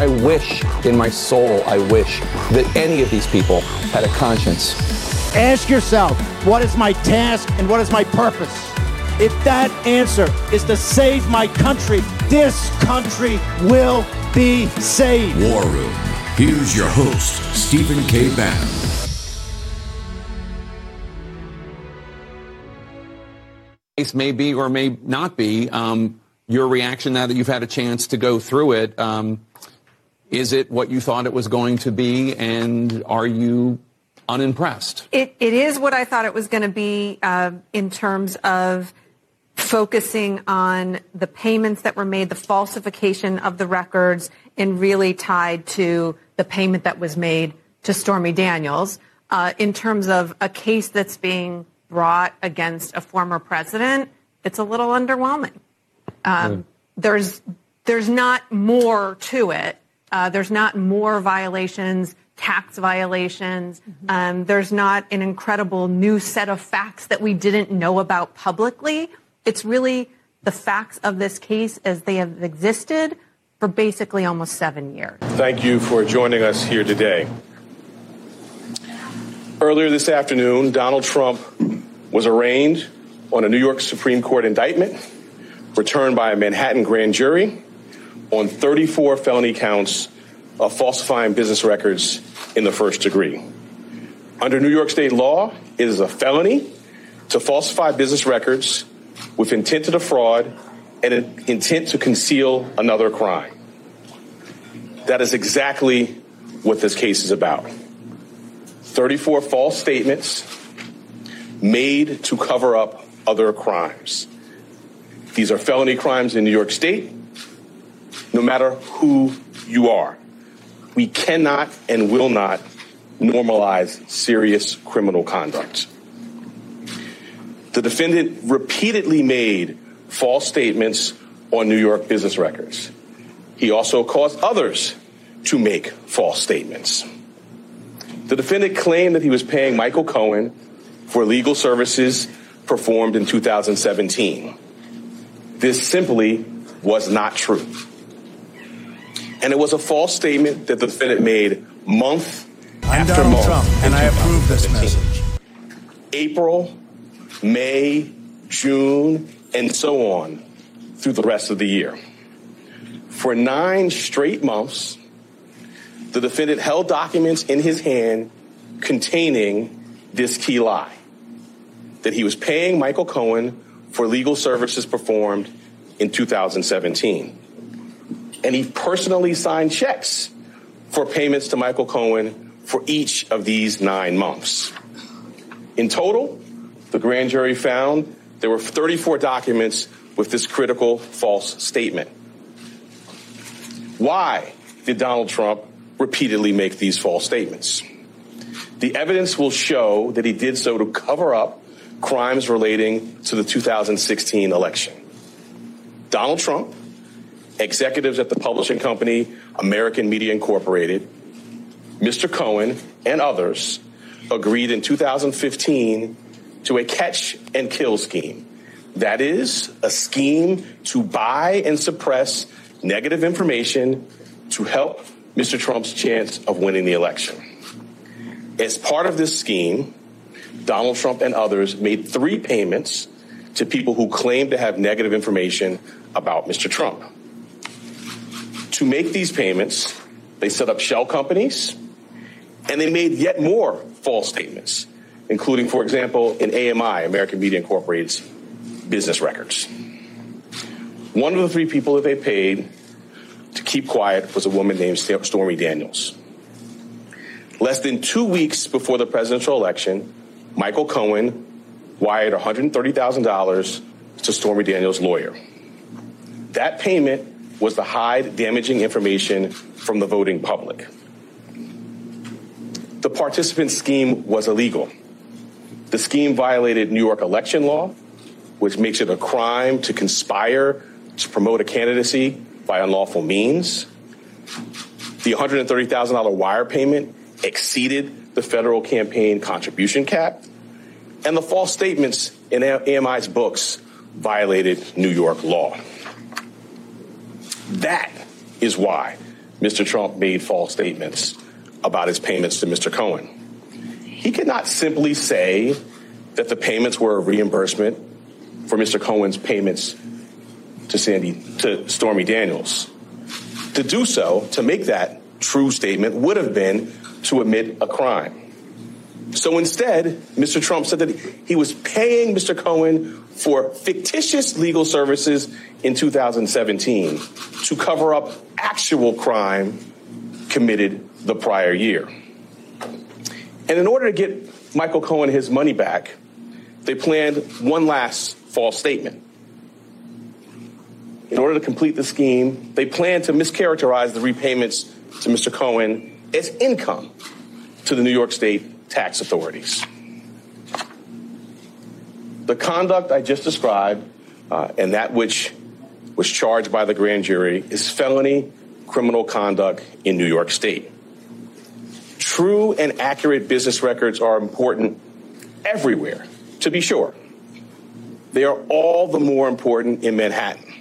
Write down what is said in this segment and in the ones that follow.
I wish in my soul, I wish that any of these people had a conscience. Ask yourself, what is my task and what is my purpose? If that answer is to save my country, this country will be saved. War Room. Here's your host, Stephen K. Bannon. Case may be or may not be. Um, your reaction now that you've had a chance to go through it. Um, is it what you thought it was going to be, and are you unimpressed? It, it is what I thought it was going to be uh, in terms of focusing on the payments that were made, the falsification of the records, and really tied to the payment that was made to Stormy Daniels. Uh, in terms of a case that's being brought against a former president, it's a little underwhelming. Um, mm. There's there's not more to it uh, there's not more violations, tax violations. Mm-hmm. Um, there's not an incredible new set of facts that we didn't know about publicly. It's really the facts of this case as they have existed for basically almost seven years. Thank you for joining us here today. Earlier this afternoon, Donald Trump was arraigned on a New York Supreme Court indictment returned by a Manhattan grand jury on 34 felony counts of falsifying business records in the first degree. Under New York state law, it is a felony to falsify business records with intent to defraud and an intent to conceal another crime. That is exactly what this case is about. 34 false statements made to cover up other crimes. These are felony crimes in New York State no matter who you are. We cannot and will not normalize serious criminal conduct. The defendant repeatedly made false statements on New York business records. He also caused others to make false statements. The defendant claimed that he was paying Michael Cohen for legal services performed in 2017. This simply was not true. And it was a false statement that the defendant made month I'm after Donald month. Trump, and I approve this message. April, May, June, and so on through the rest of the year. For nine straight months, the defendant held documents in his hand containing this key lie that he was paying Michael Cohen for legal services performed in 2017 and he personally signed checks for payments to Michael Cohen for each of these nine months. In total, the grand jury found there were 34 documents with this critical false statement. Why did Donald Trump repeatedly make these false statements? The evidence will show that he did so to cover up crimes relating to the 2016 election. Donald Trump executives at the publishing company American Media Incorporated, Mr. Cohen, and others agreed in 2015 to a catch and kill scheme. That is, a scheme to buy and suppress negative information to help Mr. Trump's chance of winning the election. As part of this scheme, Donald Trump and others made three payments to people who claimed to have negative information about Mr. Trump. To make these payments, they set up shell companies and they made yet more false statements, including, for example, in AMI, American Media Incorporated's business records. One of the three people that they paid to keep quiet was a woman named Stormy Daniels. Less than two weeks before the presidential election, Michael Cohen wired $130,000 to Stormy Daniels' lawyer. That payment was to hide damaging information from the voting public. The participant scheme was illegal. The scheme violated New York election law, which makes it a crime to conspire to promote a candidacy by unlawful means. The $130,000 wire payment exceeded the federal campaign contribution cap. And the false statements in AMI's books violated New York law. That is why Mr. Trump made false statements about his payments to Mr. Cohen. He could not simply say that the payments were a reimbursement for Mr. Cohen's payments to Sandy to Stormy Daniels. To do so, to make that true statement would have been to admit a crime. So instead, Mr. Trump said that he was paying Mr. Cohen for fictitious legal services in 2017 to cover up actual crime committed the prior year. And in order to get Michael Cohen his money back, they planned one last false statement. In order to complete the scheme, they planned to mischaracterize the repayments to Mr. Cohen as income to the New York State tax authorities. The conduct I just described uh, and that which was charged by the grand jury is felony criminal conduct in New York State. True and accurate business records are important everywhere, to be sure. They are all the more important in Manhattan,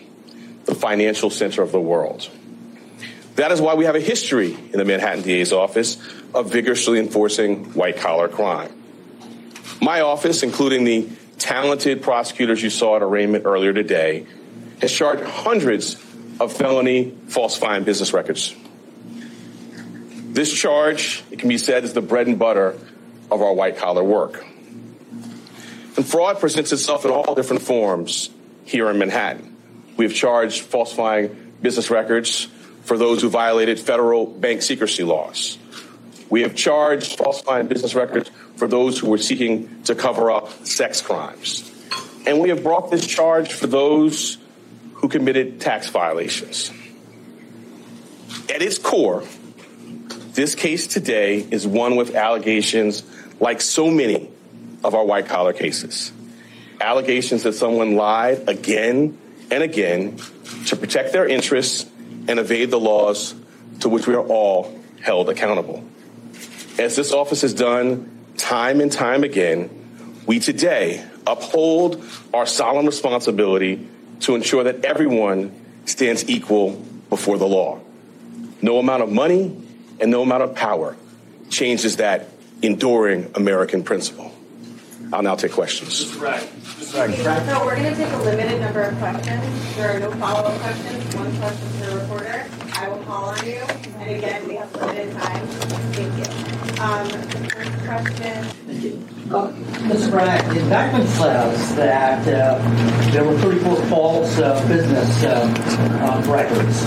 the financial center of the world. That is why we have a history in the Manhattan DA's office of vigorously enforcing white collar crime. My office, including the talented prosecutors you saw at arraignment earlier today, has charged hundreds of felony falsifying business records. This charge, it can be said, is the bread and butter of our white collar work. And fraud presents itself in all different forms here in Manhattan. We have charged falsifying business records for those who violated federal bank secrecy laws. We have charged falsifying business records for those who were seeking to cover up sex crimes. And we have brought this charge for those who committed tax violations. At its core, this case today is one with allegations like so many of our white collar cases. Allegations that someone lied again and again to protect their interests and evade the laws to which we are all held accountable. As this office has done time and time again, we today uphold our solemn responsibility to ensure that everyone stands equal before the law. No amount of money and no amount of power changes that enduring American principle. I'll now take questions. Right. So we're going to take a limited number of questions. There are no follow-up questions. One question per reporter. I will call on you. And again, we have limited time. Um, first question. Uh, Mr. Bragg, the indictment says that uh, there were 34 false uh, business uh, uh, records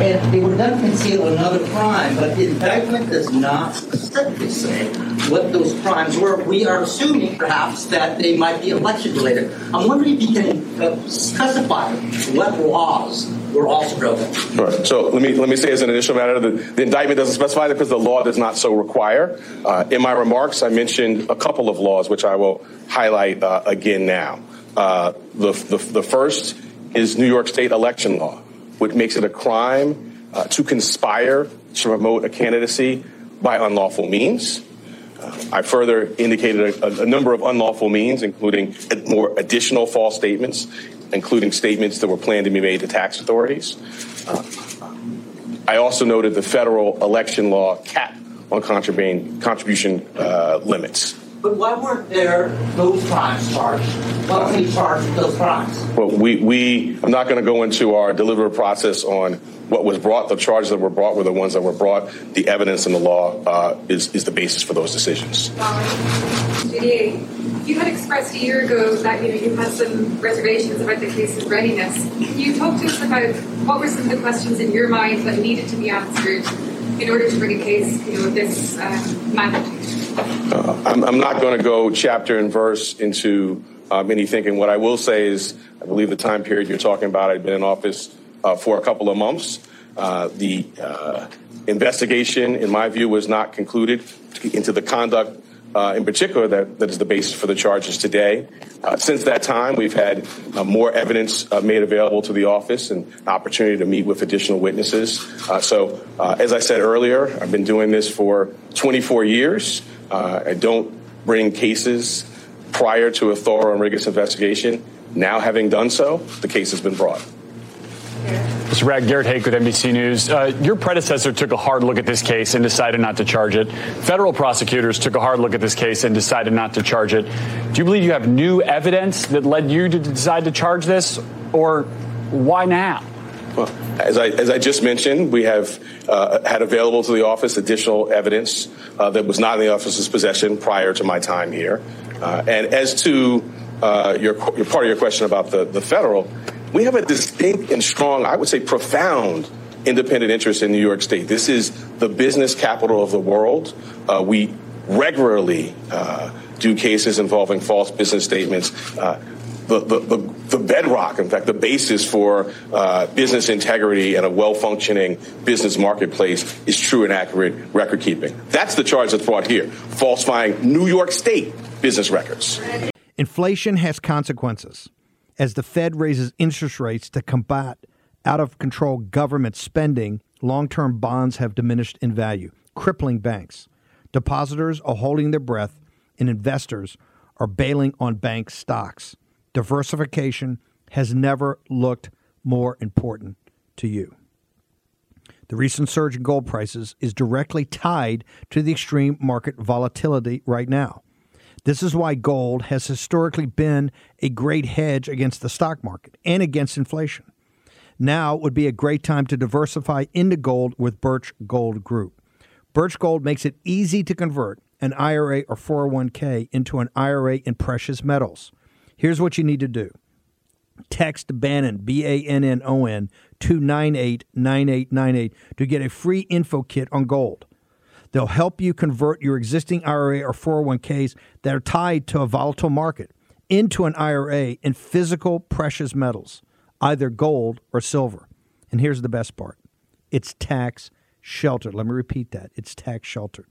and they would to conceal another crime, but the indictment does not specifically say what those crimes were. We are assuming, perhaps, that they might be election related. I'm wondering if you can uh, specify what laws were also broken. Right. So let me let me say as an initial matter, the, the indictment doesn't specify that because the law does not so require. Uh, in my remarks, I mentioned a couple of laws, which I will highlight uh, again now. Uh, the, the the first is New York State election law which makes it a crime uh, to conspire to promote a candidacy by unlawful means. Uh, I further indicated a, a, number of unlawful means, including more additional false statements, including statements that were planned to be made to tax authorities. Uh, I also noted the federal election law cap on contribution uh, limits. But why weren't there those crimes charged? Why weren't we charged with those crimes? Well, we, we I'm not going to go into our deliberative process on what was brought. The charges that were brought were the ones that were brought. The evidence in the law uh, is, is the basis for those decisions. Judy, you had expressed a year ago that you know you had some reservations about the case's readiness. Can you talk to us about what were some of the questions in your mind that needed to be answered in order to bring a case you know, of this um, magnitude? Uh, I'm, I'm, not going to go chapter and verse into um, any thinking. What I will say is, I believe the time period you're talking about, I've been in office uh, for a couple of months. Uh, the uh, investigation, in my view, was not concluded into the conduct uh, in particular that, that is the basis for the charges today. Uh, since that time, we've had uh, more evidence uh, made available to the office and an opportunity to meet with additional witnesses. Uh, so, uh, as I said earlier, I've been doing this for 24 years. I don't bring cases prior to a thorough and rigorous investigation. Now, having done so, the case has been brought. Mr. Bragg, Garrett Haake with NBC News. Uh, your predecessor took a hard look at this case and decided not to charge it. Federal prosecutors took a hard look at this case and decided not to charge it. Do you believe you have new evidence that led you to decide to charge this, or why now? Well, as I, as I just mentioned, we have uh, had available to the office additional evidence uh, that was not in the office's possession prior to my time here. Uh, and as to uh, your, your part of your question about the, the federal, we have a distinct and strong, I would say profound independent interest in New York State. This is the business capital of the world. Uh, we regularly uh, do cases involving false business statements. The, the, the, the, bedrock, in fact, the basis for uh, business integrity and a well functioning business marketplace is true and accurate record keeping. That's the charge that's brought here falsifying New York State business records. Inflation has consequences as the Fed raises interest rates to combat out of control government spending, long term bonds have diminished in value, crippling banks. Depositors are holding their breath, and investors are bailing on bank stocks. Diversification has never looked more important to you. The recent surge in gold prices is directly tied to the extreme market volatility right now. This is why gold has historically been a great hedge against the stock market and against inflation. Now would be a great time to diversify into gold with Birch Gold Group. Birch Gold makes it easy to convert an IRA or 401k into an IRA in precious metals. Here's what you need to do. Text Bannon, B A N N O N, to 989898 to get a free info kit on gold. They'll help you convert your existing IRA or 401ks that are tied to a volatile market into an IRA in physical precious metals, either gold or silver. And here's the best part it's tax sheltered. Let me repeat that it's tax sheltered.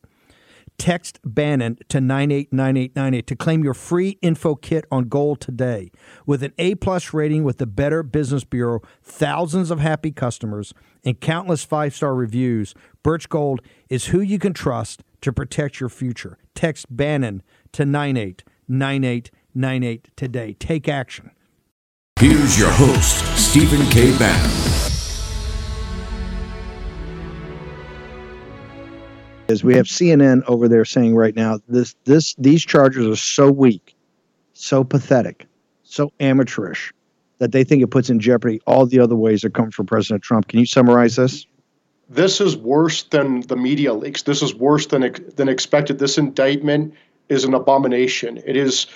Text Bannon to 989898 to claim your free info kit on gold today. With an A plus rating with the Better Business Bureau, thousands of happy customers, and countless five star reviews, Birch Gold is who you can trust to protect your future. Text Bannon to 989898 today. Take action. Here's your host, Stephen K. Bannon. Is we have CNN over there saying right now this this these charges are so weak, so pathetic, so amateurish that they think it puts in jeopardy all the other ways that come from President Trump. Can you summarize this? This is worse than the media leaks. This is worse than than expected. This indictment is an abomination. It is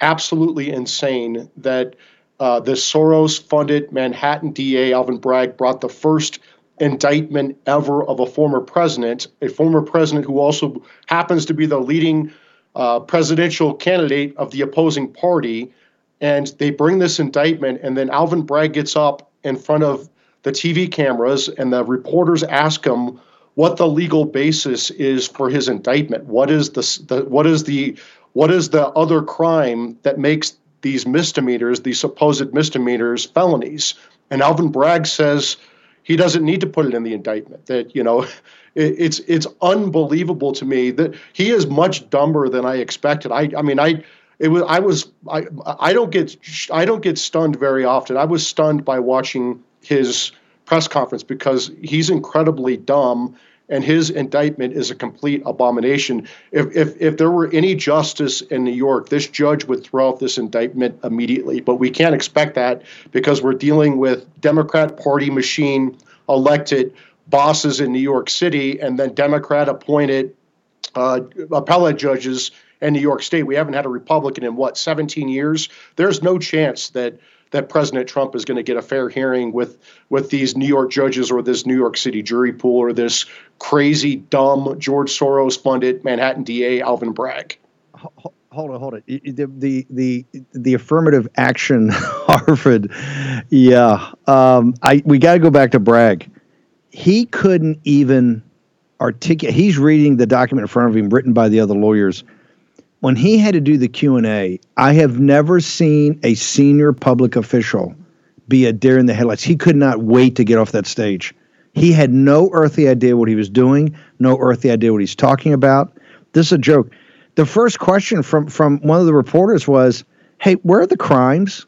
absolutely insane that uh, the Soros-funded Manhattan DA Alvin Bragg brought the first indictment ever of a former president, a former president who also happens to be the leading uh, presidential candidate of the opposing party. And they bring this indictment, and then Alvin Bragg gets up in front of the TV cameras, and the reporters ask him what the legal basis is for his indictment. What is the, the what is the what is the other crime that makes these misdemeanors, these supposed misdemeanors, felonies? And Alvin Bragg says he doesn't need to put it in the indictment. That you know, it, it's it's unbelievable to me that he is much dumber than I expected. I I mean I it was I was I I don't get I don't get stunned very often. I was stunned by watching his press conference because he's incredibly dumb and his indictment is a complete abomination. If, if, if there were any justice in New York, this judge would throw out this indictment immediately. But we can't expect that because we're dealing with Democrat Party machine elected bosses in New York City and then Democrat appointed uh, appellate judges in New York State. We haven't had a Republican in what 17 years. There's no chance that that President Trump is going to get a fair hearing with with these New York judges or this New York City jury pool or this crazy dumb George Soros funded Manhattan DA Alvin Bragg. Hold on, hold on. The the the, the affirmative action Harvard, yeah. Um, I we got to go back to Bragg. He couldn't even articulate. He's reading the document in front of him, written by the other lawyers. When he had to do the Q and A, I have never seen a senior public official be a deer in the headlights. He could not wait to get off that stage. He had no earthly idea what he was doing, no earthly idea what he's talking about. This is a joke. The first question from from one of the reporters was, "Hey, where are the crimes?"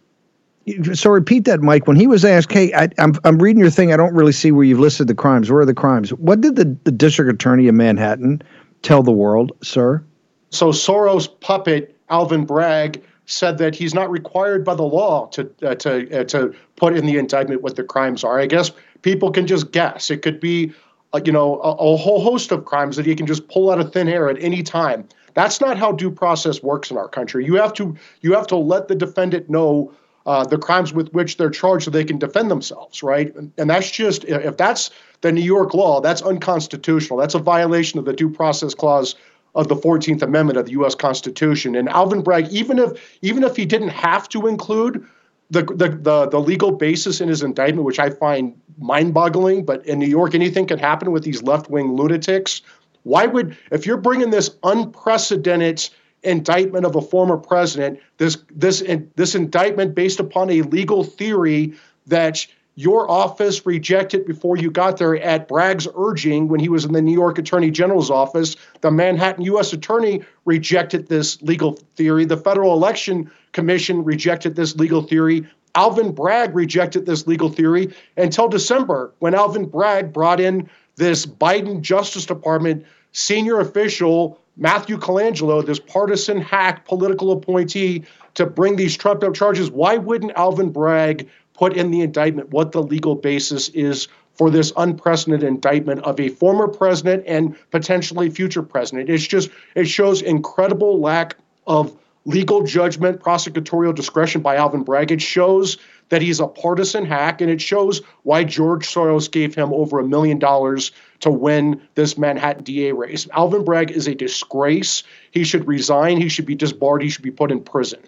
So repeat that, Mike. When he was asked, "Hey, I, am I'm, I'm reading your thing. I don't really see where you've listed the crimes. Where are the crimes?" What did the, the district attorney of Manhattan tell the world, sir? So Soros puppet Alvin Bragg said that he's not required by the law to uh, to uh, to put in the indictment what the crimes are. I guess people can just guess. It could be, uh, you know, a, a, whole host of crimes that he can just pull out of thin air at any time. That's not how due process works in our country. You have to you have to let the defendant know uh, the crimes with which they're charged so they can defend themselves, right? And, and that's just if that's the New York law, that's unconstitutional. That's a violation of the due process clause of the 14th Amendment of the U.S. Constitution. And Alvin Bragg, even if even if he didn't have to include the, the, the, the legal basis in his indictment, which I find mind boggling, but in New York, anything can happen with these left wing lunatics. Why would, if you're bringing this unprecedented indictment of a former president, this, this, this indictment based upon a legal theory that your office rejected before you got there at Bragg's urging when he was in the New York Attorney General's office. The Manhattan U.S. Attorney rejected this legal theory. The Federal Election Commission rejected this legal theory. Alvin Bragg rejected this legal theory until December when Alvin Bragg brought in this Biden Justice Department senior official, Matthew Colangelo, this partisan hack political appointee, to bring these trumped up charges. Why wouldn't Alvin Bragg put in the indictment what the legal basis is for this unprecedented indictment of a former president and potentially future president? It's just, it shows incredible lack of legal judgment, prosecutorial discretion by Alvin Bragg. It shows that he's a partisan hack, and it shows why George Soros gave him over a million dollars to win this Manhattan DA race. Alvin Bragg is a disgrace. He should resign. He should be disbarred. He should be put in prison.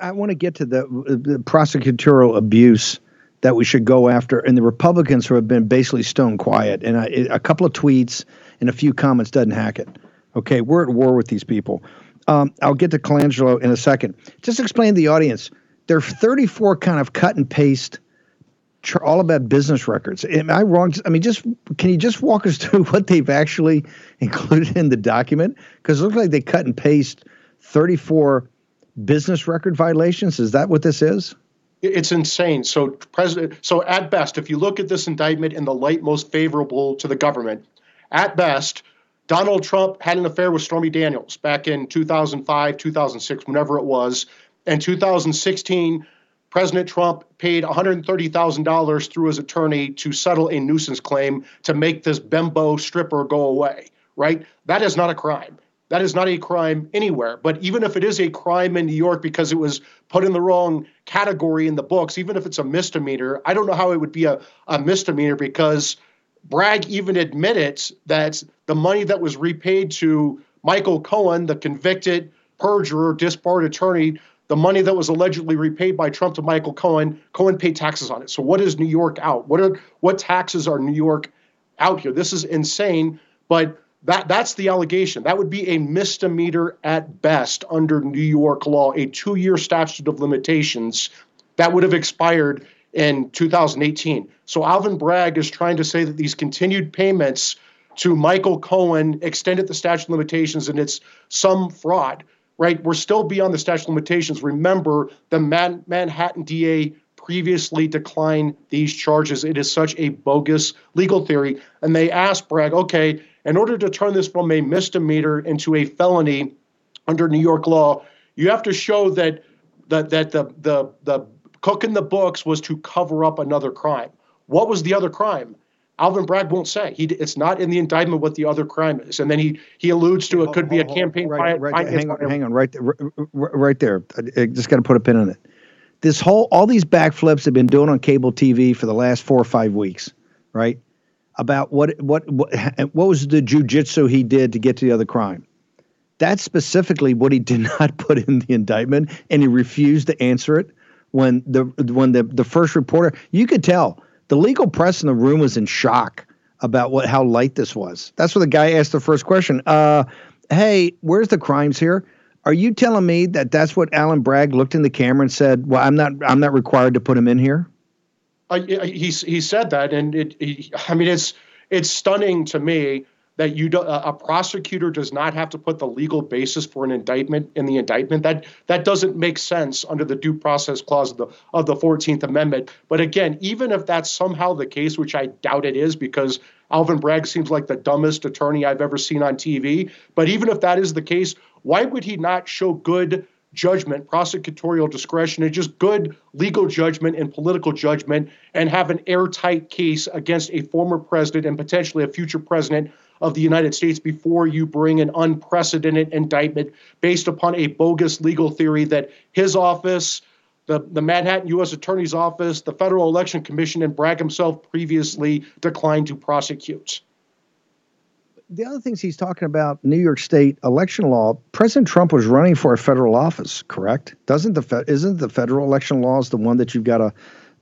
I want to get to the, the prosecutorial abuse that we should go after, and the Republicans who have been basically stone quiet. And a couple of tweets and a few comments doesn't hack it. Okay, we're at war with these people. Um, I'll get to Colangelo in a second. Just explain to the audience. There are 34 kind of cut and paste, all about business records. Am I wrong? I mean, just can you just walk us through what they've actually included in the document? Because it looks like they cut and paste 34 business record violations. Is that what this is? It's insane. So, president. So, at best, if you look at this indictment in the light most favorable to the government, at best, Donald Trump had an affair with Stormy Daniels back in 2005, 2006, whenever it was. In 2016, President Trump paid $130,000 through his attorney to settle a nuisance claim to make this bimbo stripper go away, right? That is not a crime. That is not a crime anywhere. But even if it is a crime in New York because it was put in the wrong category in the books, even if it's a misdemeanor, I don't know how it would be a, a misdemeanor because Bragg even admitted that the money that was repaid to Michael Cohen, the convicted perjurer, disbarred attorney, the money that was allegedly repaid by Trump to Michael Cohen, Cohen paid taxes on it. So what is New York out? What are what taxes are New York out here? This is insane, but that that's the allegation. That would be a misdemeanor at best under New York law, a 2-year statute of limitations that would have expired in 2018. So Alvin Bragg is trying to say that these continued payments to Michael Cohen extended the statute of limitations and it's some fraud, right? We're still beyond the statute of limitations. Remember, the Man- Manhattan DA previously declined these charges. It is such a bogus legal theory. And they asked Bragg, okay, in order to turn this from a misdemeanor into a felony under New York law, you have to show that that that the the the cooking the books was to cover up another crime. What was the other crime? Alvin Bragg won't say. He, it's not in the indictment what the other crime is, and then he he alludes to it could be a campaign. Right, right, right hang on, hang on, right, there, right there. I just got to put a pin on it. This whole, all these backflips have been doing on cable TV for the last four or five weeks, right? About what what what, what was the jujitsu he did to get to the other crime? That's specifically what he did not put in the indictment, and he refused to answer it when the when the the first reporter. You could tell the legal press in the room was in shock about what how light this was. That's what the guy asked the first question. Uh, hey, where's the crimes here? Are you telling me that that's what Alan Bragg looked in the camera and said? Well, I'm not. I'm not required to put him in here. He he said that, and it. He, I mean, it's it's stunning to me that you do, a prosecutor does not have to put the legal basis for an indictment in the indictment. That that doesn't make sense under the due process clause of the of the 14th Amendment. But again, even if that's somehow the case, which I doubt it is, because Alvin Bragg seems like the dumbest attorney I've ever seen on TV. But even if that is the case, why would he not show good judgment, prosecutorial discretion, and just good legal judgment and political judgment and have an airtight case against a former president and potentially a future president of the United States before you bring an unprecedented indictment based upon a bogus legal theory that his office, the, the Manhattan U.S. Attorney's Office, the Federal Election Commission, and Bragg himself previously declined to prosecute. The other things he's talking about New York State election law. President Trump was running for a federal office, correct? Doesn't the isn't the federal election laws the one that you've got to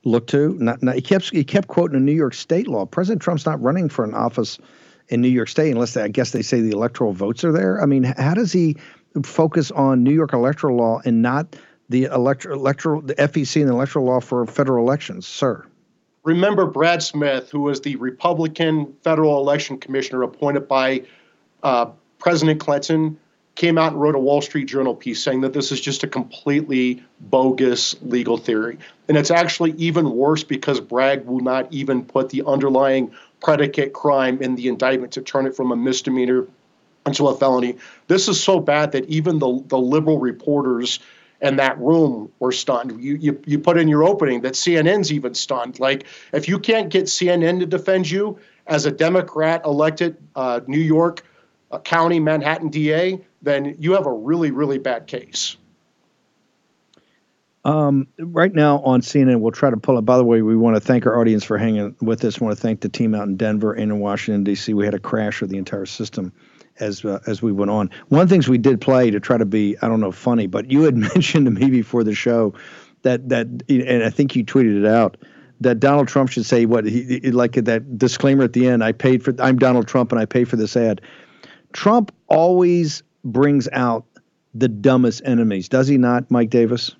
look to? Not, not, he kept he kept quoting a New York State law. President Trump's not running for an office in New York State unless they, I guess they say the electoral votes are there. I mean, how does he focus on New York electoral law and not the electoral electoral the FEC and the electoral law for federal elections, sir? Remember Brad Smith, who was the Republican federal election commissioner appointed by uh, President Clinton, came out and wrote a Wall Street Journal piece saying that this is just a completely bogus legal theory. And it's actually even worse because Bragg will not even put the underlying predicate crime in the indictment to turn it from a misdemeanor into a felony. This is so bad that even the, the liberal reporters in that room were stunned. You, you, you put in your opening that CNN's even stunned. Like, if you can't get CNN to defend you as a Democrat elected uh, New York uh, County Manhattan DA, then you have a really, really bad case. Um, right now on CNN, we'll try to pull it. By the way, we want to thank our audience for hanging with us. We want to thank the team out in Denver and in Washington D.C. We had a crash of the entire system as uh, as we went on. One of the things we did play to try to be, I don't know, funny, but you had mentioned to me before the show that that, and I think you tweeted it out that Donald Trump should say what he like that disclaimer at the end. I paid for. I'm Donald Trump, and I pay for this ad. Trump always brings out the dumbest enemies, does he not, Mike Davis?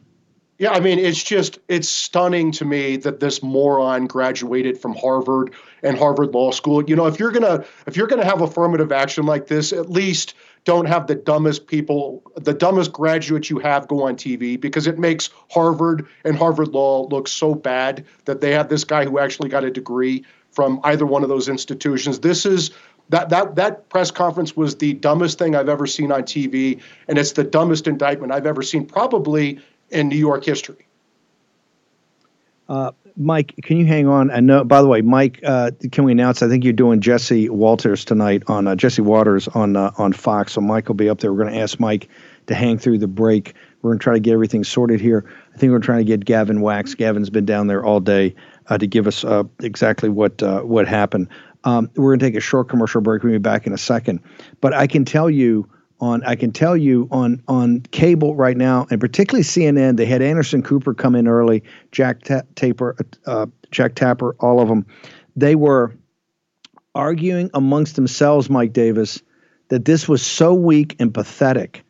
Yeah, I mean, it's just it's stunning to me that this moron graduated from Harvard and Harvard Law School. You know, if you're gonna if you're gonna have affirmative action like this, at least don't have the dumbest people, the dumbest graduates you have go on TV because it makes Harvard and Harvard Law look so bad that they have this guy who actually got a degree from either one of those institutions. This is that that that press conference was the dumbest thing I've ever seen on TV, and it's the dumbest indictment I've ever seen, probably in New York history. Uh, Mike, can you hang on? I know. By the way, Mike, uh, can we announce? I think you're doing Jesse Walters tonight on uh, Jesse Watters on uh, on Fox. So Mike will be up there. We're going to ask Mike to hang through the break. We're going to try to get everything sorted here. I think we're trying to get Gavin Wax. Gavin's been down there all day uh, to give us uh, exactly what what happened. Um, we're going to take a short commercial break. We'll be back in a second. But I can tell you on I can tell you on on cable right now, and particularly CNN, they had Anderson Cooper come in early, Jack Ta- Taper, uh, Jack Tapper, all of them. They were arguing amongst themselves, Mike Davis, that this was so weak and pathetic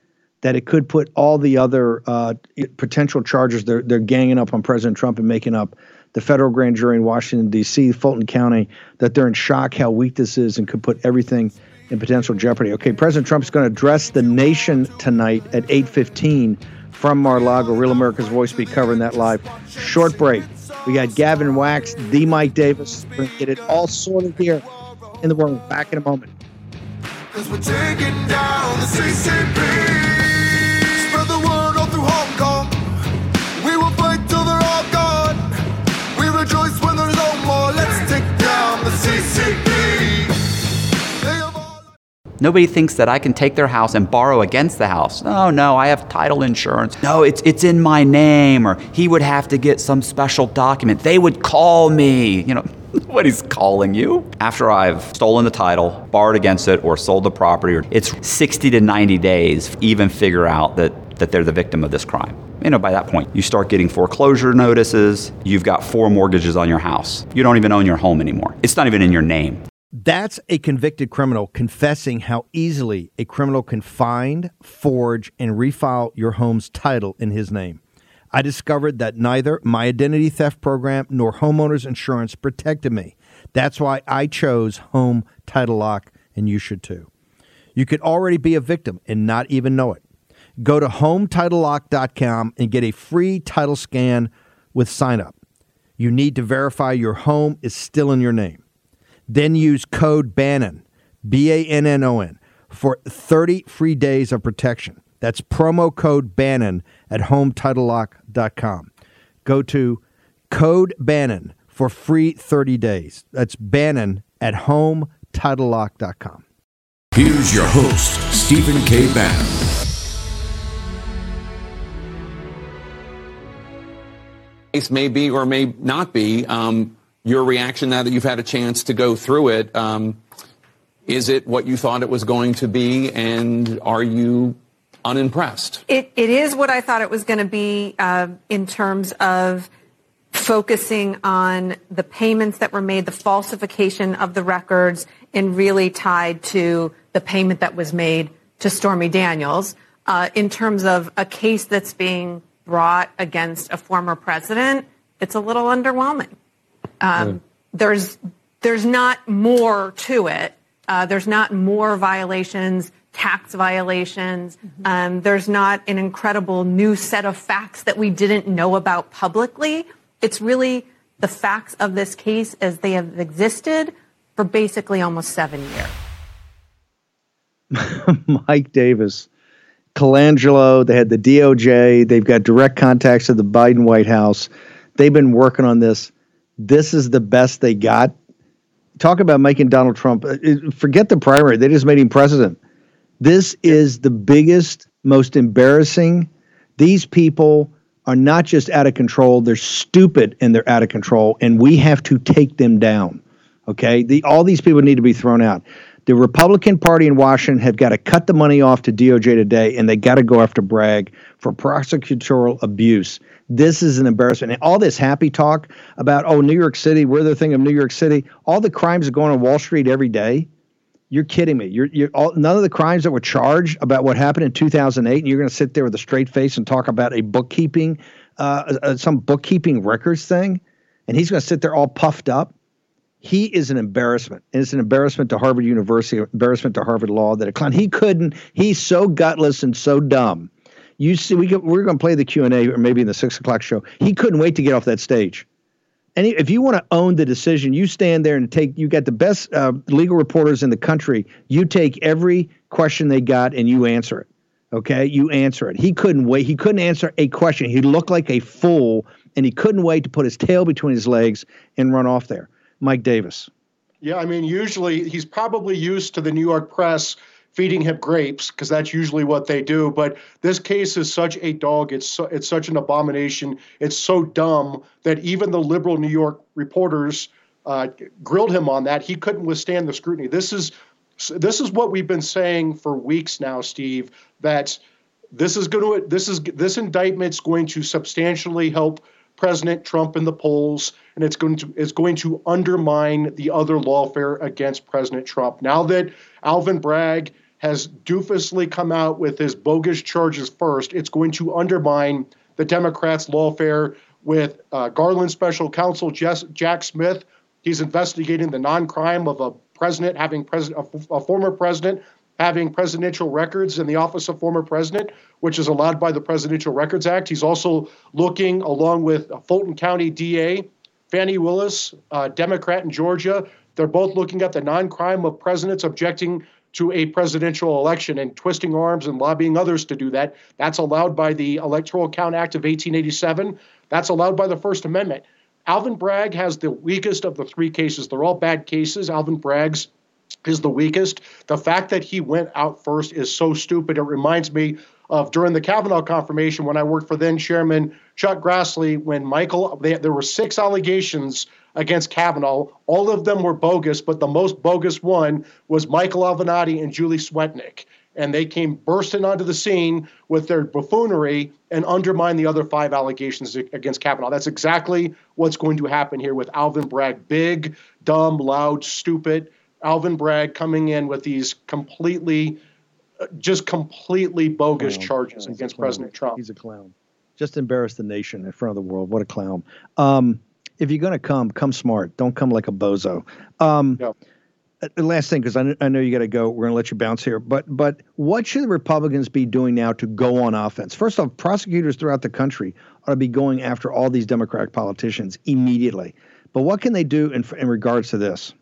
that it could put all the other uh, potential charges they're they're ganging up on President Trump and making up the federal grand jury in Washington D.C., Fulton County, that they're in shock how weak this is and could put everything in potential jeopardy. Okay, President Trump is going to address the nation tonight at 8:15 from Mar-a-Lago. Real America's Voice be covering that live. Short break. We got Gavin Wax, the Mike Davis. We're going to get it all sorted here in the room. Back in a moment. Nobody thinks that I can take their house and borrow against the house. No, no, I have title insurance. No, it's, it's in my name. Or he would have to get some special document. They would call me. You know, nobody's calling you. After I've stolen the title, borrowed against it, or sold the property, it's 60 to 90 days even figure out that, that they're the victim of this crime. You know, by that point, you start getting foreclosure notices. You've got four mortgages on your house. You don't even own your home anymore. It's not even in your name. That's a convicted criminal confessing how easily a criminal can find, forge, and refile your home's title in his name. I discovered that neither my identity theft program nor homeowners insurance protected me. That's why I chose Home Title Lock, and you should too. You could already be a victim and not even know it. Go to HomeTitleLock.com and get a free title scan with sign up. You need to verify your home is still in your name. Then use code BANNON, B A N N O N, for 30 free days of protection. That's promo code BANNON at HomeTitleLock.com. Go to code BANNON for free 30 days. That's Bannon at HomeTitleLock.com. Here's your host, Stephen K. Bannon. case may be or may not be. Um, your reaction now that you've had a chance to go through it, um, is it what you thought it was going to be, and are you unimpressed? It, it is what I thought it was going to be uh, in terms of focusing on the payments that were made, the falsification of the records, and really tied to the payment that was made to Stormy Daniels. Uh, in terms of a case that's being brought against a former president, it's a little underwhelming. Um, mm. There's there's not more to it. Uh, there's not more violations, tax violations. Mm-hmm. Um, there's not an incredible new set of facts that we didn't know about publicly. It's really the facts of this case as they have existed for basically almost seven years. Mike Davis Colangelo, they had the DOJ, they've got direct contacts to the Biden White House. They've been working on this. This is the best they got. Talk about making Donald Trump, uh, forget the primary, they just made him president. This is the biggest, most embarrassing. These people are not just out of control, they're stupid and they're out of control, and we have to take them down. Okay? The, all these people need to be thrown out. The Republican Party in Washington have got to cut the money off to DOJ today, and they got to go after Bragg for prosecutorial abuse. This is an embarrassment. And all this happy talk about, oh, New York City, we're the thing of New York City. All the crimes are going on Wall Street every day. You're kidding me. You're, you're all, none of the crimes that were charged about what happened in 2008, and you're going to sit there with a straight face and talk about a bookkeeping, uh, uh, some bookkeeping records thing, and he's going to sit there all puffed up he is an embarrassment. And it's an embarrassment to Harvard University, embarrassment to Harvard Law that a clown. He couldn't. He's so gutless and so dumb. You see, we we're going to play the Q and A, or maybe in the six o'clock show. He couldn't wait to get off that stage. And if you want to own the decision, you stand there and take. You got the best uh, legal reporters in the country. You take every question they got and you answer it. Okay, you answer it. He couldn't wait. He couldn't answer a question. He looked like a fool, and he couldn't wait to put his tail between his legs and run off there. Mike Davis. Yeah, I mean, usually he's probably used to the New York press feeding him grapes because that's usually what they do. But this case is such a dog. It's so, it's such an abomination. It's so dumb that even the liberal New York reporters uh, grilled him on that. He couldn't withstand the scrutiny. This is this is what we've been saying for weeks now, Steve. That this is going to this is this indictment's going to substantially help President Trump in the polls, and it's going to it's going to undermine the other lawfare against President Trump. Now that Alvin Bragg has doofusly come out with his bogus charges first, it's going to undermine the Democrats' lawfare with uh, Garland special counsel Jess, Jack Smith. He's investigating the non-crime of a president having president a, a former president having presidential records in the office of former president, which is allowed by the Presidential Records Act. He's also looking, along with Fulton County DA Fani Willis, uh, Democrat in Georgia. They're both looking at the non crime of presidents objecting to a presidential election and twisting arms and lobbying others to do that. That's allowed by the Electoral Count Act of 1887. That's allowed by the First Amendment. Alvin Bragg has the weakest of the three cases. They're all bad cases. Alvin Bragg's is the weakest. The fact that he went out first is so stupid. It reminds me of during the Kavanaugh confirmation when I worked for then Chairman Chuck Grassley when Michael, they, there were six allegations against Kavanaugh. All of them were bogus, but the most bogus one was Michael Avenatti and Julie Swetnick. And they came bursting onto the scene with their buffoonery and undermined the other five allegations against Kavanaugh. That's exactly what's going to happen here with Alvin Bragg. Big, dumb, loud, stupid Alvin Bragg coming in with these completely, just completely bogus Clown. charges a against. President Trump. He's a clown. Just embarrass the nation in front of the world. What a clown. Um, if you're going to come, come smart. Don't come like a bozo. Um, uh, Last thing, because I, I know you got to go. We're going to let you bounce here. But but what should the Republicans be doing now to go on offense? First off, prosecutors throughout the country ought to be going after all these Democratic politicians immediately. But what can they do in, in regards to this?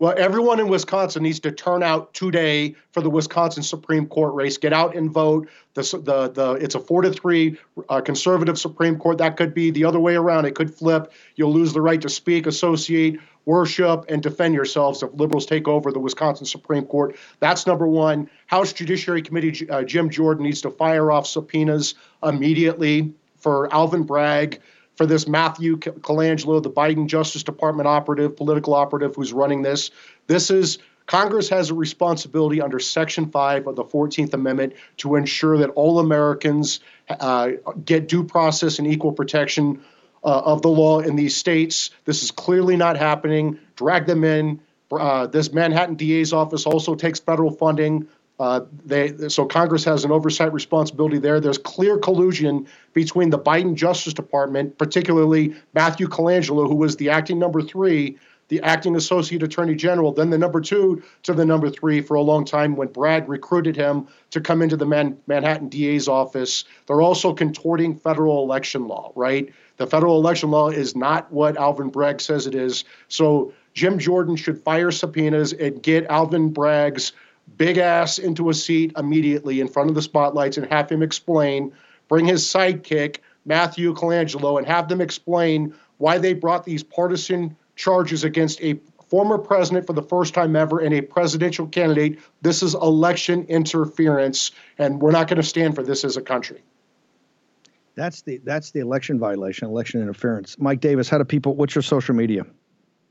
Well, everyone in Wisconsin needs to turn out today for the Wisconsin Supreme Court race. Get out and vote. The the, the it's a four to three uh, conservative Supreme Court. That could be the other way around. It could flip. You'll lose the right to speak, associate, worship, and defend yourselves if liberals take over the Wisconsin Supreme Court. That's number one. House Judiciary Committee uh, Jim Jordan needs to fire off subpoenas immediately for Alvin Bragg for this Matthew Colangelo, the Biden Justice Department operative, political operative who's running this. This is Congress has a responsibility under Section 5 of the 14th Amendment to ensure that all Americans uh, get due process and equal protection uh, of the law in these states. This is clearly not happening. Drag them in. Uh, this Manhattan DA's office also takes federal funding. Uh, they, so Congress has an oversight responsibility there. There's clear collusion between the Biden Justice Department, particularly Matthew Colangelo, who was the acting number three, the acting associate attorney general, then the number two to the number three for a long time when Bragg recruited him to come into the Man- Manhattan DA's office. They're also contorting federal election law, right? The federal election law is not what Alvin Bragg says it is. So Jim Jordan should fire subpoenas and get Alvin Bragg's big ass into a seat immediately in front of the spotlights and have him explain, bring his sidekick, Matthew Colangelo, and have them explain why they brought these partisan charges against a former president for the first time ever and a presidential candidate. This is election interference, and we're not going to stand for this as a country. That's the that's the election violation, election interference. Mike Davis, how do people? What's your social media?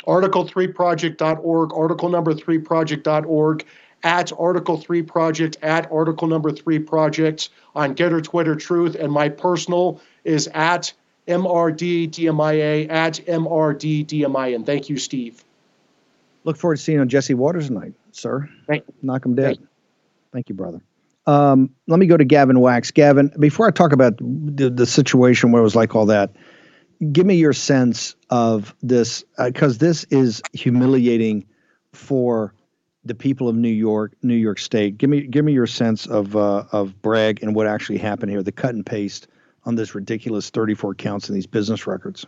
Article3project.org, article number 3project.org, at Article 3 Project, at Article number 3 Project on GETTR Twitter Truth, and my personal is at MRDDMIA, at MRDDMIA. And thank you, Steve. Look forward to seeing you on Jesse Watters tonight, sir. Thank you. Knock him dead. Thank you, brother. Um, let me go to Gavin Wax. Gavin, before I talk about the, the situation where it was like all that, give me your sense of this, because uh, this is humiliating for the people of New York, New York State. Give me give me your sense of uh, of Bragg and what actually happened here, the cut and paste on this ridiculous 34 counts in these business records.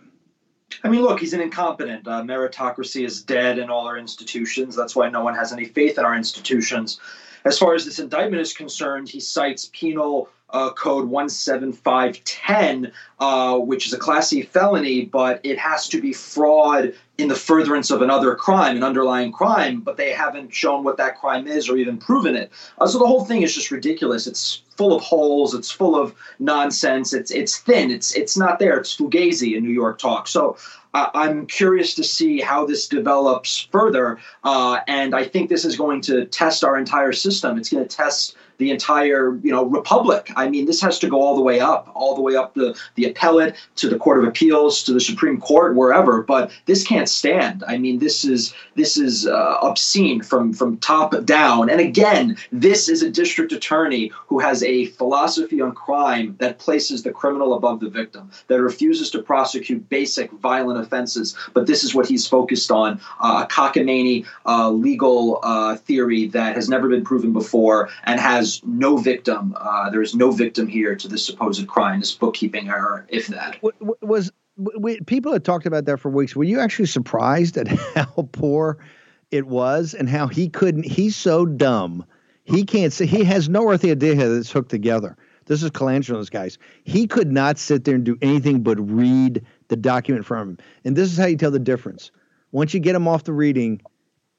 I mean, look, he's an incompetent. Uh, meritocracy is dead in all our institutions. That's why no one has any faith in our institutions. As far as this indictment is concerned, he cites penal uh, code 17510, uh, which is a Class C felony, but it has to be fraud in the furtherance of another crime, an underlying crime, but they haven't shown what that crime is or even proven it. Uh, so the whole thing is just ridiculous. It's full of holes. It's full of nonsense. It's it's thin. It's it's not there. It's fugazi in New York talk. So uh, I'm curious to see how this develops further, uh, and I think this is going to test our entire system. It's going to test the entire you know republic. I mean, this has to go all the way up, all the way up the the appellate to the Court of Appeals to the Supreme Court, wherever. But this can't stand. I mean, this is this is uh, obscene from from top down. And again, this is a district attorney who has a philosophy on crime that places the criminal above the victim, that refuses to prosecute basic violent offenses. But this is what he's focused on: uh, a cockamamie uh, legal uh, theory that has never been proven before and has no victim. Uh, there is no victim here to this supposed crime, this bookkeeping error, if that. Was we, people had talked about that for weeks. Were you actually surprised at how poor it was and how he couldn't? He's so dumb. He can't see. he has no earthly idea how this hooked together. This is Colangelo's guys. He could not sit there and do anything but read the document from him. And this is how you tell the difference. Once you get him off the reading,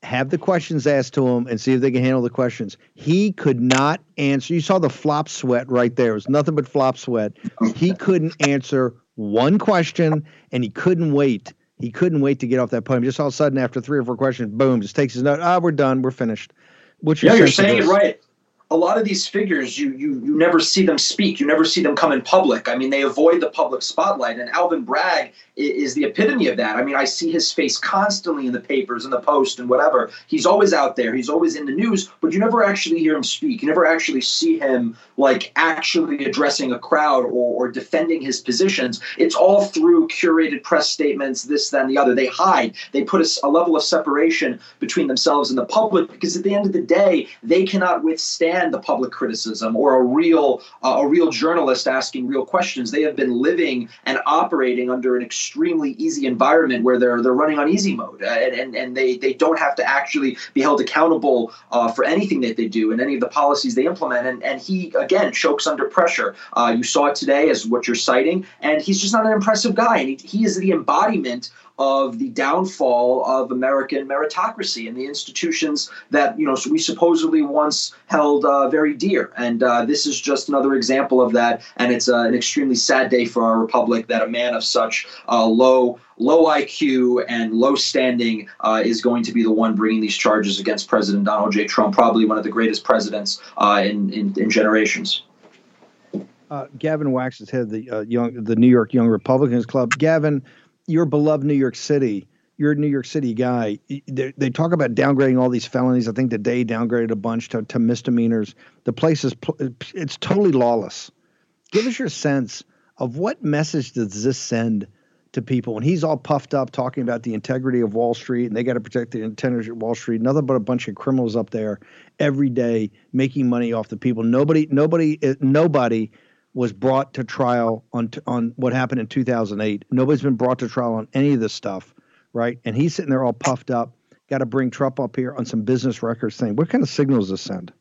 have the questions asked to him and see if they can handle the questions. He could not answer. You saw the flop sweat right there. It was nothing but flop sweat. He couldn't answer one question and he couldn't wait. He couldn't wait to get off that podium. Just all of a sudden, after three or four questions, boom, just takes his note. Ah, we're done. We're finished. What's your yeah, you're saying it right. a lot of these figures you you you never see them speak you never see them come in public i mean they avoid the public spotlight and alvin bragg is, the epitome of that. I mean i see his face constantly in the papers in the post and whatever. He's always out there. He's always in the news but you never actually hear him speak. You never actually see him like actually addressing a crowd or, or defending his positions. It's all through curated press statements this and the other. They hide. They put a, a level of separation between themselves and the public because at the end of the day they cannot withstand the public criticism or a real uh, a real journalist asking real questions. They have been living and operating under an extremely easy environment where they're they're running on easy mode uh, and, and, and they they don't have to actually be held accountable uh, for anything that they do and any of the policies they implement. And and he again chokes under pressure. Uh, you saw it today as what you're citing, and he's just not an impressive guy. And he, he is the embodiment of the downfall of American meritocracy and the institutions that you know we supposedly once held uh, very dear. And uh, this is just another example of that. And it's uh, an extremely sad day for our republic that a man of such uh, low low IQ and low standing uh, is going to be the one bringing these charges against President Donald J. Trump, probably one of the greatest presidents uh, in, in, in generations. Gavin Wax is head of the young the New York Young Republicans Club. Gavin, your beloved New York City, you're a New York City guy. They, they, talk about downgrading all these felonies. I think the day downgraded a bunch to, to misdemeanors. The place is it's totally lawless. Give us your sense of what message does this send to people when he's all puffed up talking about the integrity of Wall Street and they got to protect the integrity of Wall Street. Nothing but a bunch of criminals up there every day making money off the people. Nobody, nobody, eh, nobody was brought to trial on on what happened in 2008. Nobody's been brought to trial on any of this stuff, right? And he's sitting there all puffed up. Got to bring Trump up here on some business records thing. What kind of signals this send?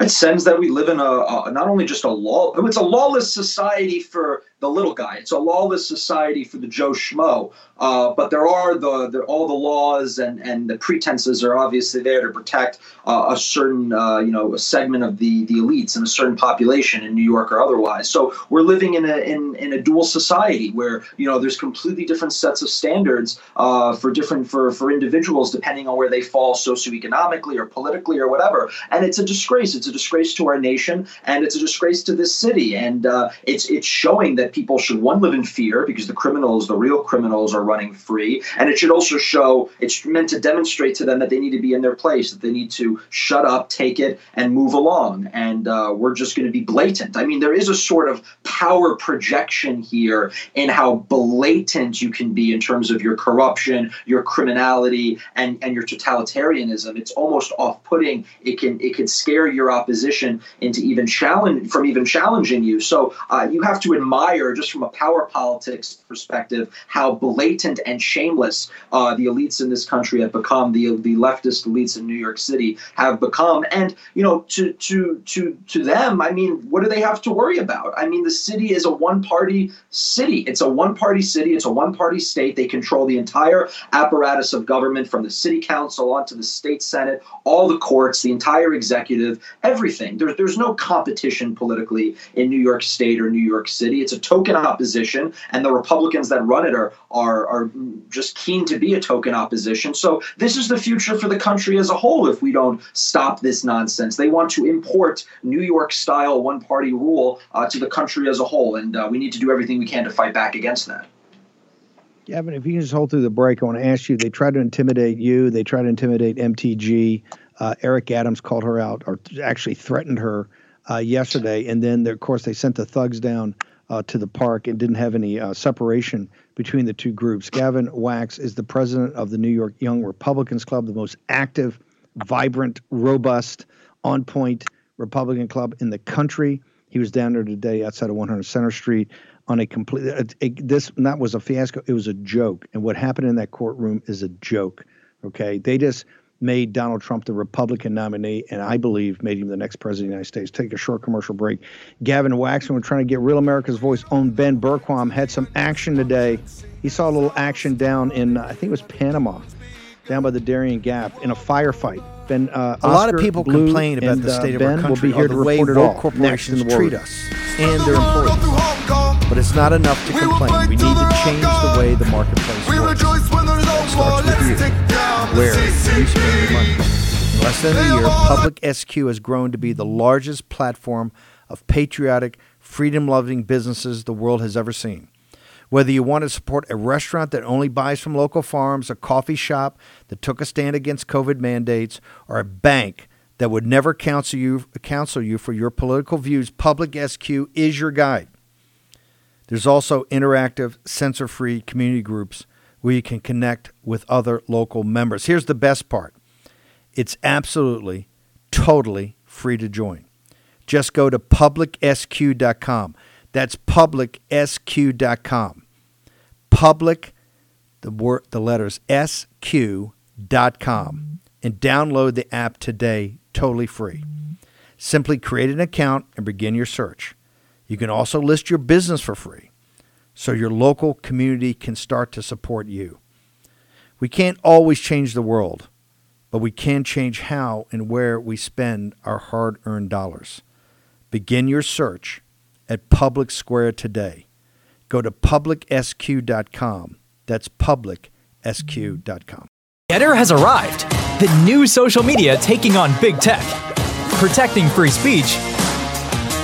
It sends that we live in a, a not only just a law. It's a lawless society for the little guy. It's a lawless society for the Joe Schmo. Uh, but there are the, the, all the laws and, and the pretenses are obviously there to protect uh, a certain uh, you know a segment of the the elites and a certain population in New York or otherwise. So we're living in a in, in a dual society where you know there's completely different sets of standards uh, for different for for individuals depending on where they fall socioeconomically or politically or whatever. And it's a disgrace. It's a disgrace to our nation and it's a disgrace to this city. And uh, it's it's showing that people should one live in fear because the criminals, the real criminals, are running free, and it should also show it's meant to demonstrate to them that they need to be in their place, that they need to shut up, take it, and move along. And uh, we're just going to be blatant. I mean, there is a sort of power projection here in how blatant you can be in terms of your corruption, your criminality, and and your totalitarianism. It's almost off-putting. It can it can scare your opposition into even challenge from even challenging you. So uh, you have to admire just from a power politics perspective, how blatant and shameless uh, the elites in this country have become, the the leftist elites in New York City have become, and you know, to to to to them, I mean, what do they have to worry about? I mean, the city is a one-party city. It's a one-party city. It's a one-party state. They control the entire apparatus of government, from the city council on to the state senate, all the courts, the entire executive, everything. There's there's no competition politically in New York State or New York City. It's a token opposition, and the Republicans that run it are, are, are just keen to be a token opposition. So this is the future for the country as a whole if we don't stop this nonsense. They want to import New York style one party rule uh, to the country as a whole, and uh, we need to do everything we can to fight back against that. Gavin, if you can just hold through the break, I want to ask you. They try to intimidate you. They try to intimidate MTG. Uh, Eric Adams called her out, or actually threatened her uh, yesterday. And then, of course, they sent the thugs down uh, to the park and didn't have any uh, separation between the two groups. Gavin Wax is the president of the New York Young Republicans Club, the most active, vibrant, robust, on point Republican club in the country. He was down there today outside of 100 Center Street on a complete. A, a, this that was a fiasco. It was a joke, and what happened in that courtroom is a joke. Okay, they just made Donald Trump the Republican nominee, and I believe made him the next president of the United States. Take a short commercial break. Gavin Waxman, we're trying to get Real America's Voice on Ben Bergquam, had some action today. He saw a little action down in, I think it was Panama, down by the Darien Gap in a firefight. Ben, uh, a lot of people Blue complain about and, the state uh, of ben our country will be here the to way report it all. corporations treat us and their employees. But it's not enough to complain. We need to change the way the marketplace works. It starts with you, where you spend your money. less than a year, Public SQ has grown to be the largest platform of patriotic, freedom loving businesses the world has ever seen. Whether you want to support a restaurant that only buys from local farms, a coffee shop that took a stand against COVID mandates, or a bank that would never counsel you, counsel you for your political views, Public SQ is your guide. There's also interactive, censor free community groups where you can connect with other local members. Here's the best part it's absolutely, totally free to join. Just go to publicsq.com. That's publicsq.com. Public, the word, the letters sq.com, and download the app today, totally free. Simply create an account and begin your search. You can also list your business for free so your local community can start to support you. We can't always change the world, but we can change how and where we spend our hard earned dollars. Begin your search at Public Square today. Go to publicsq.com. That's publicsq.com. GETTR has arrived. The new social media taking on big tech, protecting free speech,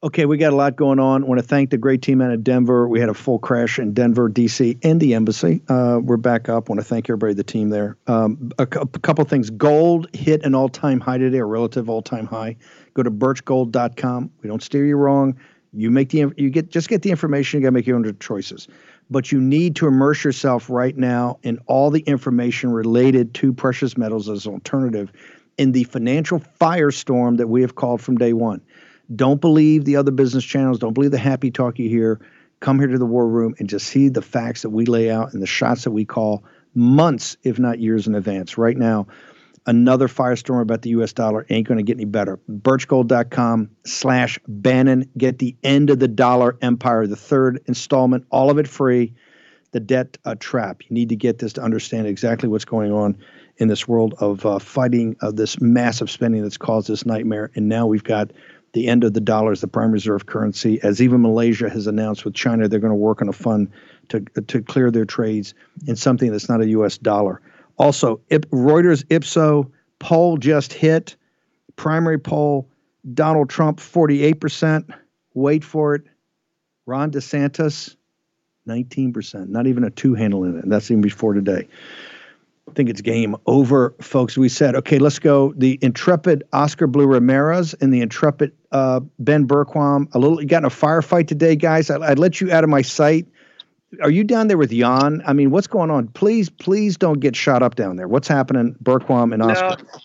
Okay, we got a lot going on. I want to thank the great team out of Denver. We had a full crash in Denver, DC, and the embassy. Uh, we're back up. I want to thank everybody, the team there. Um, a, a couple things. Gold hit an all time high today, a relative all time high. Go to birchgold.com. We don't steer you wrong. You make the you get just get the information. You got to make your own choices, but you need to immerse yourself right now in all the information related to precious metals as an alternative in the financial firestorm that we have called from day one. Don't believe the other business channels. Don't believe the happy talk you hear. Come here to the war room and just see the facts that we lay out and the shots that we call months, if not years in advance. Right now, another firestorm about the U.S. dollar ain't going to get any better. Birchgold.com slash Bannon. Get the end of the dollar empire, the third installment, all of it free. The debt uh, trap. You need to get this to understand exactly what's going on in this world of uh, fighting uh, this massive spending that's caused this nightmare. And now we've got the end of the dollar as the prime reserve currency. As even Malaysia has announced with China, they're going to work on a fund to to clear their trades in something that's not a U.S. dollar. Also, Reuters Ipsos poll just hit primary poll. Donald Trump 48%. Wait for it. Ron DeSantis 19%. Not even a two handle in it. And that's even before today. I think it's game over, folks. We said, okay, let's go. The intrepid Oscar Blue Ramirez and the intrepid uh, Ben Bergquam. A little, you got in a firefight today, guys. I, I'd let you out of my sight. Are you down there with Yon? I mean, what's going on? Please, please don't get shot up down there. What's happening, Bergquam and Oscar? No.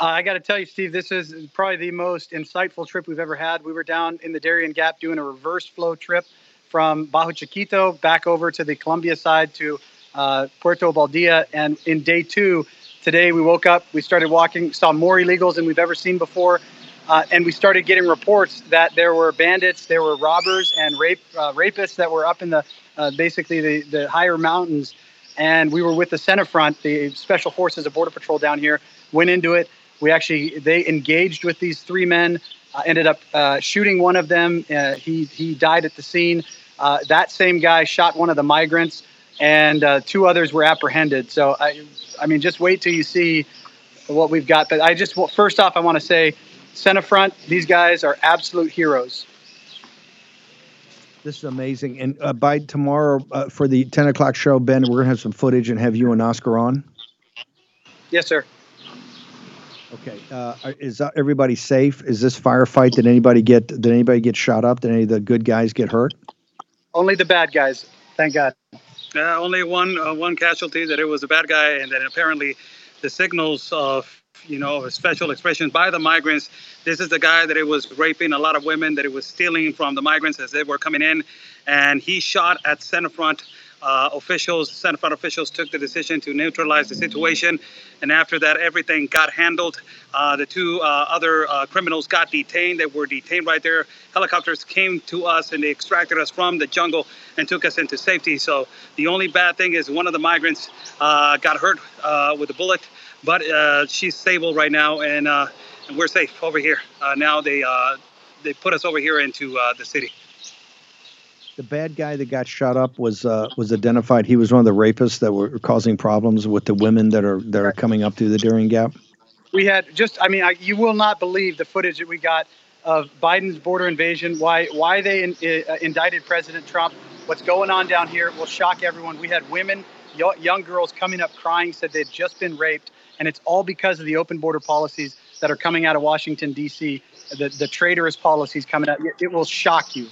Uh, I got to tell you, Steve, this is probably the most insightful trip we've ever had. We were down in the Darien Gap doing a reverse flow trip from Bajo Chiquito back over to the Colombia side to uh, Puerto Obaldía. And in day two, today we woke up, we started walking, saw more illegals than we've ever seen before. Uh, and we started getting reports that there were bandits, there were robbers and rape uh, rapists that were up in the uh, basically the, the higher mountains. And we were with the SENAFRONT, the Special Forces of Border Patrol down here, went into it. We actually they engaged with these three men, uh, ended up uh, shooting one of them. Uh, he he died at the scene. that same guy shot one of the migrants and uh, two others were apprehended. So I, I mean, just wait till you see what we've got. But I just well, first off, I want to say, SENAFRONT, these guys are absolute heroes. This is amazing. And uh, by tomorrow uh, for the 10 o'clock show, Ben, we're going to have some footage and have you and Oscar on. Yes, sir. Okay. Uh, is everybody safe? Is this firefight? Did anybody get? Did anybody get shot up? Did any of the good guys get hurt? Only the bad guys. Thank God. Uh, only one uh, one casualty that it was a bad guy, and then apparently the signals of you know special expression by the migrants. This is the guy that it was raping a lot of women, that it was stealing from the migrants as they were coming in, and he shot at SENAFRONT uh, officials, SENAFRONT officials, took the decision to neutralize the situation. And after that, everything got handled. Uh, the two uh, other uh, criminals got detained. They were detained right there. Helicopters came to us and they extracted us from the jungle and took us into safety. So the only bad thing is one of the migrants uh, got hurt uh, with a bullet, but she's stable right now and, and we're safe over here. now they they put us over here into the city the bad guy that got shot up was uh, was identified. He was one of the rapists that were causing problems with the women that are that are coming up through the Darien Gap. We had just, I mean, I, you will not believe the footage that we got of Biden's border invasion. Why why they in, uh, indicted President Trump? What's going on down here will shock everyone. We had women, young girls coming up crying, said they'd just been raped, and it's all because of the open border policies that are coming out of Washington D.C. The the traitorous policies coming out. It will shock you.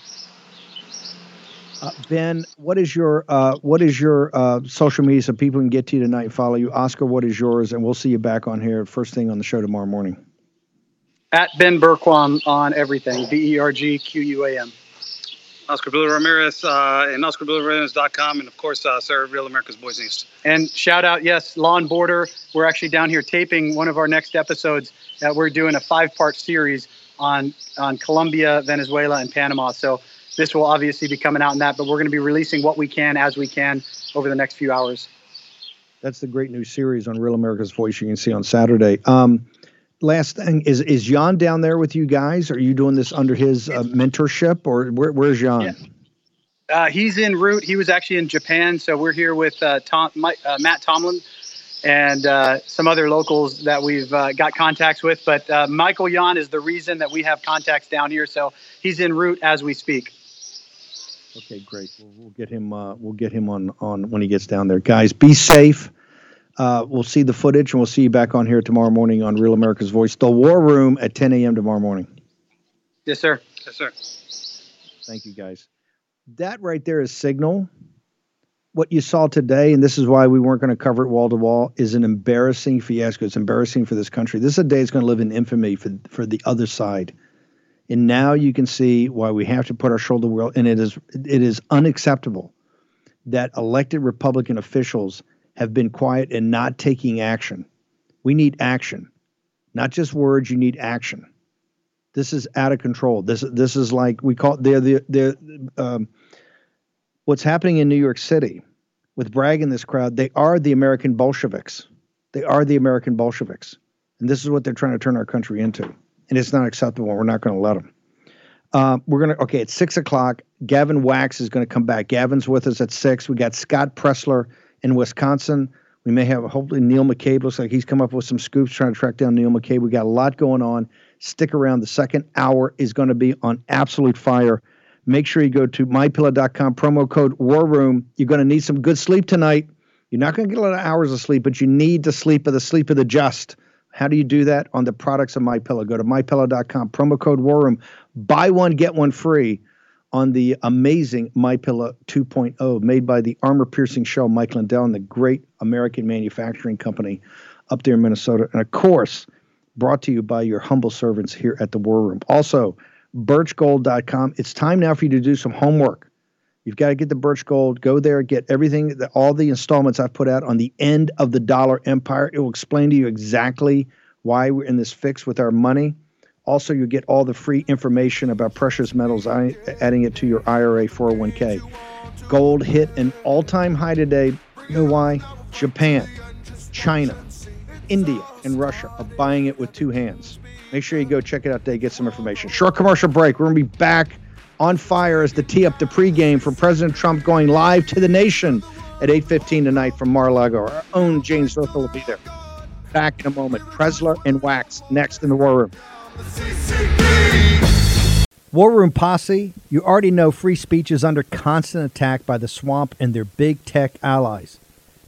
Uh, ben, what is your uh, what is your uh, social media so people can get to you tonight and follow you? Oscar, what is yours? And we'll see you back on here first thing on the show tomorrow morning. At Ben Bergquam on everything. B E R G Q U A M. Oscar Billy Ramirez uh, and OscarBillyRamirez.com, and of course, uh, Sarah Real America's Voice News. And shout out, yes, Law and Border. We're actually down here taping one of our next episodes. That we're doing a five part series on on Colombia, Venezuela, and Panama. So this will obviously be coming out in that, but we're going to be releasing what we can as we can over the next few hours. That's the great new series on Real America's Voice you can see on Saturday. Um, last thing is is Yon down there with you guys? Are you doing this under his uh, mentorship, or where, where's Yon? Yeah. Uh, he's en route. He was actually in Japan, so we're here with uh, Tom, Mike, uh, Matt Tomlin and uh, some other locals that we've uh, got contacts with. But Michael Yon is the reason that we have contacts down here, so he's en route as we speak. Okay, great. We'll, we'll get him. Uh, we'll get him on on when he gets down there. Guys, be safe. Uh, we'll see the footage, and we'll see you back on here tomorrow morning on Real America's Voice, the War Room at 10 a.m. tomorrow morning. Yes, sir. Yes, sir. Thank you, guys. That right there is signal. What you saw today, and this is why we weren't going to cover it wall to wall, is an embarrassing fiasco. It's embarrassing for this country. This is a day that's going to live in infamy for for the other side. And now you can see why we have to put our shoulder world. And it is it is unacceptable that elected Republican officials have been quiet and not taking action. We need action, not just words. You need action. This is out of control. This this is like we call they're the they're um, what's happening in New York City with Bragg and this crowd. They are the American Bolsheviks. They are the American Bolsheviks, and this is what they're trying to turn our country into and it's not acceptable. We're not going to let them. Uh, we're going to, okay, it's six o'clock. Gavin Wax is going to come back. Gavin's with us at six. We got Scott Presler in Wisconsin. We may have, hopefully, Neil McCabe. Looks like he's come up with some scoops trying to track down Neil McCabe. We got a lot going on. Stick around. The second hour is going to be on absolute fire. Make sure you go to mypillow.com, promo code War Room. You're going to need some good sleep tonight. You're not going to get a lot of hours of sleep, but you need to sleep of the sleep of the just. How do you do that? On the products of My Pillow. Go to mypillow.com, promo code War Room. Buy one, get one free on the amazing My Pillow 2.0 made by the armor piercing shell Mike Lindell and the great American manufacturing company up there in Minnesota. And of course, brought to you by your humble servants here at the War Room. Also, birchgold.com. It's time now for you to do some homework. You've got to get the Birch Gold. Go there, get everything, all the installments I've put out on the end of the dollar empire. It will explain to you exactly why we're in this fix with our money. Also, you get all the free information about precious metals, adding it to your IRA 401k. Gold hit an all time high today. You know why? Japan, China, India, and Russia are buying it with two hands. Make sure you go check it out today, get some information. Short commercial break. We're going to be back on fire as the tee up the pregame for President Trump going live to the nation at 8.15 tonight from Mar-a-Lago. Our own James Rothel will be there. Back in a moment. Presler and Wax next in the War Room. War Room Posse, you already know free speech is under constant attack by the swamp and their big tech allies.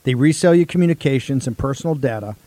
They resell your communications and personal data –